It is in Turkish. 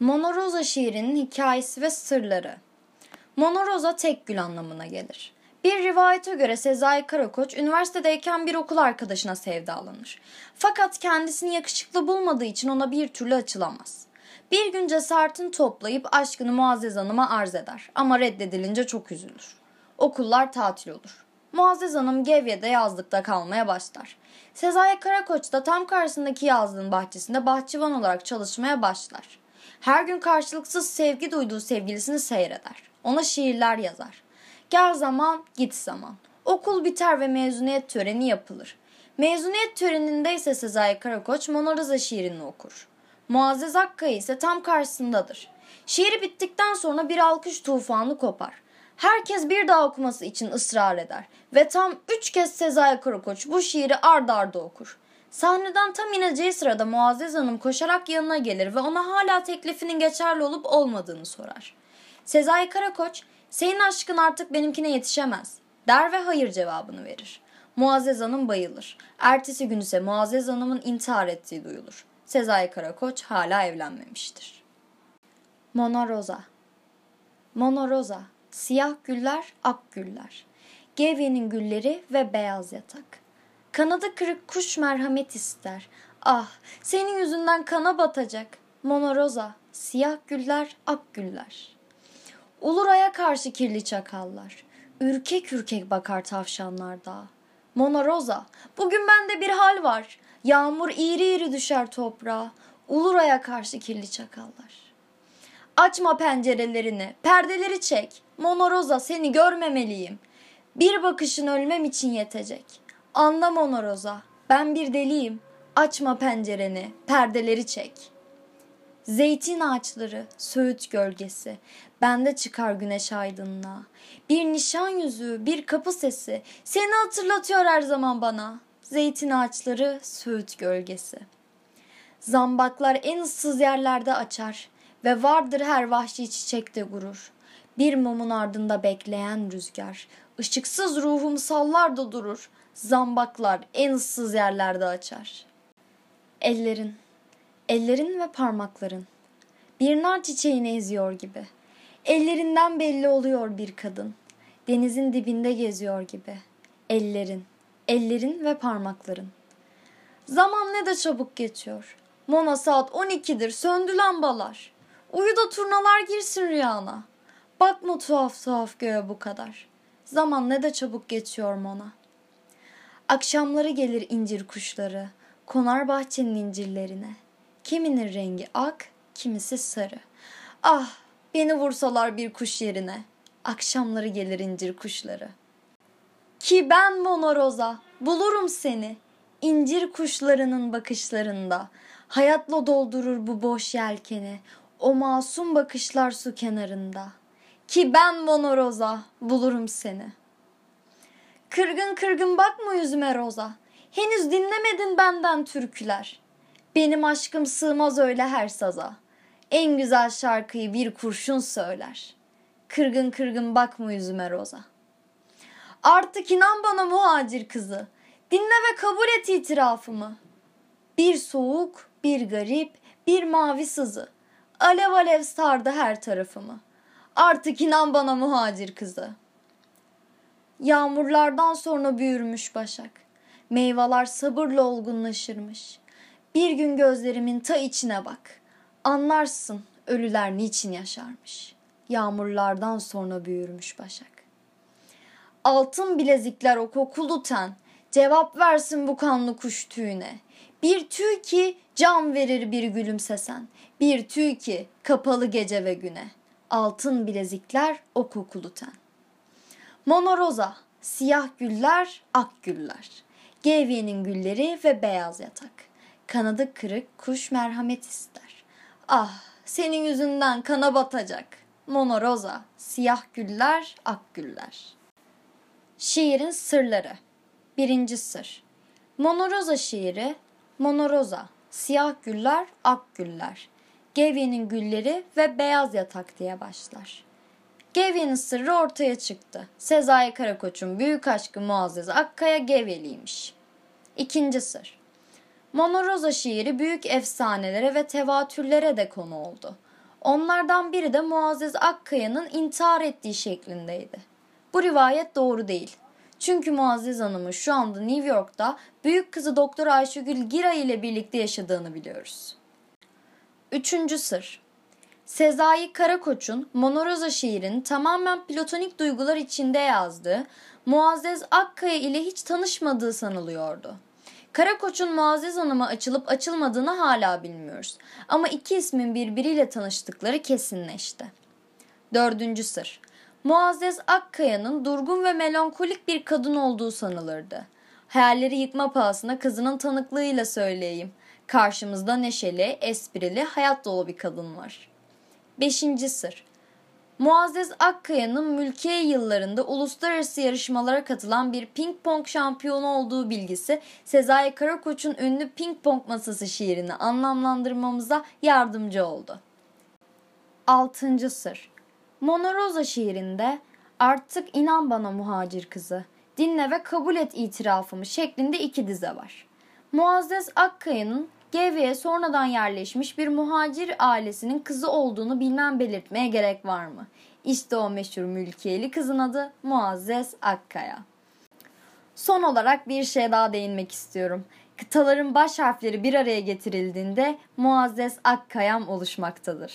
Monoroza şiirinin hikayesi ve sırları. Monoroza tek gül anlamına gelir. Bir rivayete göre Sezai Karakoç üniversitedeyken bir okul arkadaşına sevdalanır. Fakat kendisini yakışıklı bulmadığı için ona bir türlü açılamaz. Bir gün cesaretini toplayıp aşkını Muazzez Hanım'a arz eder ama reddedilince çok üzülür. Okullar tatil olur. Muazzez Hanım Gevye'de yazlıkta kalmaya başlar. Sezai Karakoç da tam karşısındaki yazlığın bahçesinde bahçıvan olarak çalışmaya başlar. Her gün karşılıksız sevgi duyduğu sevgilisini seyreder. Ona şiirler yazar. Gel zaman, git zaman. Okul biter ve mezuniyet töreni yapılır. Mezuniyet töreninde ise Sezai Karakoç Monoriza şiirini okur. Muazzez Akkaya ise tam karşısındadır. Şiiri bittikten sonra bir alkış tufanı kopar. Herkes bir daha okuması için ısrar eder ve tam üç kez Sezai Karakoç bu şiiri ard arda okur. Sahneden tam ineceği sırada Muazzez Hanım koşarak yanına gelir ve ona hala teklifinin geçerli olup olmadığını sorar. Sezai Karakoç, senin aşkın artık benimkine yetişemez der ve hayır cevabını verir. Muazzez Hanım bayılır. Ertesi gün ise Muazzez Hanım'ın intihar ettiği duyulur. Sezai Karakoç hala evlenmemiştir. Mona Rosa Mona Rosa, siyah güller, ak güller. Gevye'nin gülleri ve beyaz yatak. Kanadı kırık kuş merhamet ister. Ah, senin yüzünden kana batacak. Mona Rosa, siyah güller, ak güller. Uluraya karşı kirli çakallar. Ürkek ürkek bakar tavşanlar dağa. Mona Rosa, bugün bende bir hal var. Yağmur iri iri düşer toprağa. Uluraya karşı kirli çakallar. Açma pencerelerini, perdeleri çek. Mona Rosa seni görmemeliyim. Bir bakışın ölmem için yetecek. Anla Mona Rosa, ben bir deliyim. Açma pencereni, perdeleri çek. Zeytin ağaçları, söğüt gölgesi, bende çıkar güneş aydınlığa. Bir nişan yüzüğü, bir kapı sesi, seni hatırlatıyor her zaman bana. Zeytin ağaçları, söğüt gölgesi. Zambaklar en ıssız yerlerde açar ve vardır her vahşi çiçekte gurur. Bir mumun ardında bekleyen rüzgar, ışıksız ruhum sallar da durur. Zambaklar en ıssız yerlerde açar. Ellerin, ellerin ve parmakların bir nar çiçeğini eziyor gibi. Ellerinden belli oluyor bir kadın. Denizin dibinde geziyor gibi. Ellerin, ellerin ve parmakların. Zaman ne de çabuk geçiyor. Mona saat 12'dir, söndü lambalar. Uyu da turnalar girsin rüyana. Bakma tuhaf tuhaf göğe bu kadar. Zaman ne de çabuk geçiyor Mona. Akşamları gelir incir kuşları, konar bahçenin incirlerine. Kiminin rengi ak, kimisi sarı. Ah, beni vursalar bir kuş yerine. Akşamları gelir incir kuşları. Ki ben Mona Rosa, bulurum seni. İncir kuşlarının bakışlarında. Hayatla doldurur bu boş yelkeni. O masum bakışlar su kenarında. Ki ben Mona Rosa, bulurum seni. Kırgın kırgın bakma yüzüme Rosa. Henüz dinlemedin benden türküler. Benim aşkım sığmaz öyle her saza. En güzel şarkıyı bir kurşun söyler. Kırgın kırgın bakma yüzüme Rosa. Artık inan bana muhacir kızı. Dinle ve kabul et itirafımı. Bir soğuk, bir garip, bir mavi sızı. Alev alev sardı her tarafımı. Artık inan bana muhacir kızı. Yağmurlardan sonra büyürmüş başak. Meyveler sabırla olgunlaşırmış. Bir gün gözlerimin ta içine bak. Anlarsın ölüler niçin yaşarmış. Yağmurlardan sonra büyürmüş başak. Altın bilezikler o kokulu ten. Cevap versin bu kanlı kuş tüyüne. Bir tüy ki can verir bir gülümsesen. Bir tüy ki kapalı gece ve güne. Altın bilezikler o kokulu ten. Monoroza, siyah güller, ak güller. Gevye'nin gülleri ve beyaz yatak. Kanadı kırık kuş merhamet ister. Ah, senin yüzünden kana batacak. Monoroza, siyah güller, ak güller. Şiirin sırları. Birinci sır. Monoroza şiiri, Monoroza, siyah güller, ak güller. Gevye'nin gülleri ve beyaz yatak diye başlar. Gevye'nin sırrı ortaya çıktı. Sezai Karakoç'un büyük aşkı Muazzez Akkaya Gevyeliymiş. İkinci sır. Monoroza şiiri büyük efsanelere ve tevatürlere de konu oldu. Onlardan biri de Muazzez Akkaya'nın intihar ettiği şeklindeydi. Bu rivayet doğru değil. Çünkü Muazzez Hanım'ın şu anda New York'ta büyük kızı Doktor Ayşegül Giray ile birlikte yaşadığını biliyoruz. Üçüncü sır. Sezai Karakoç'un Monoroza şiirini tamamen platonik duygular içinde yazdığı, Muazzez Akkaya ile hiç tanışmadığı sanılıyordu. Karakoç'un Muazzez Hanım'a açılıp açılmadığını hala bilmiyoruz. Ama iki ismin birbiriyle tanıştıkları kesinleşti. Dördüncü sır. Muazzez Akkaya'nın durgun ve melankolik bir kadın olduğu sanılırdı. Hayalleri yıkma pahasına kızının tanıklığıyla söyleyeyim. Karşımızda neşeli, esprili, hayat dolu bir kadın var. Beşinci sır. Muazzez Akkaya'nın mülkiye yıllarında uluslararası yarışmalara katılan bir ping pong şampiyonu olduğu bilgisi Sezai Karakoç'un ünlü ping pong masası şiirini anlamlandırmamıza yardımcı oldu. Altıncı sır. Mona şiirinde artık inan bana muhacir kızı, dinle ve kabul et itirafımı şeklinde iki dize var. Muazzez Akkaya'nın GV'ye sonradan yerleşmiş bir muhacir ailesinin kızı olduğunu bilmem belirtmeye gerek var mı? İşte o meşhur mülkiyeli kızın adı Muazzez Akkaya. Son olarak bir şey daha değinmek istiyorum. Kıtaların baş harfleri bir araya getirildiğinde Muazzez Akkayam oluşmaktadır.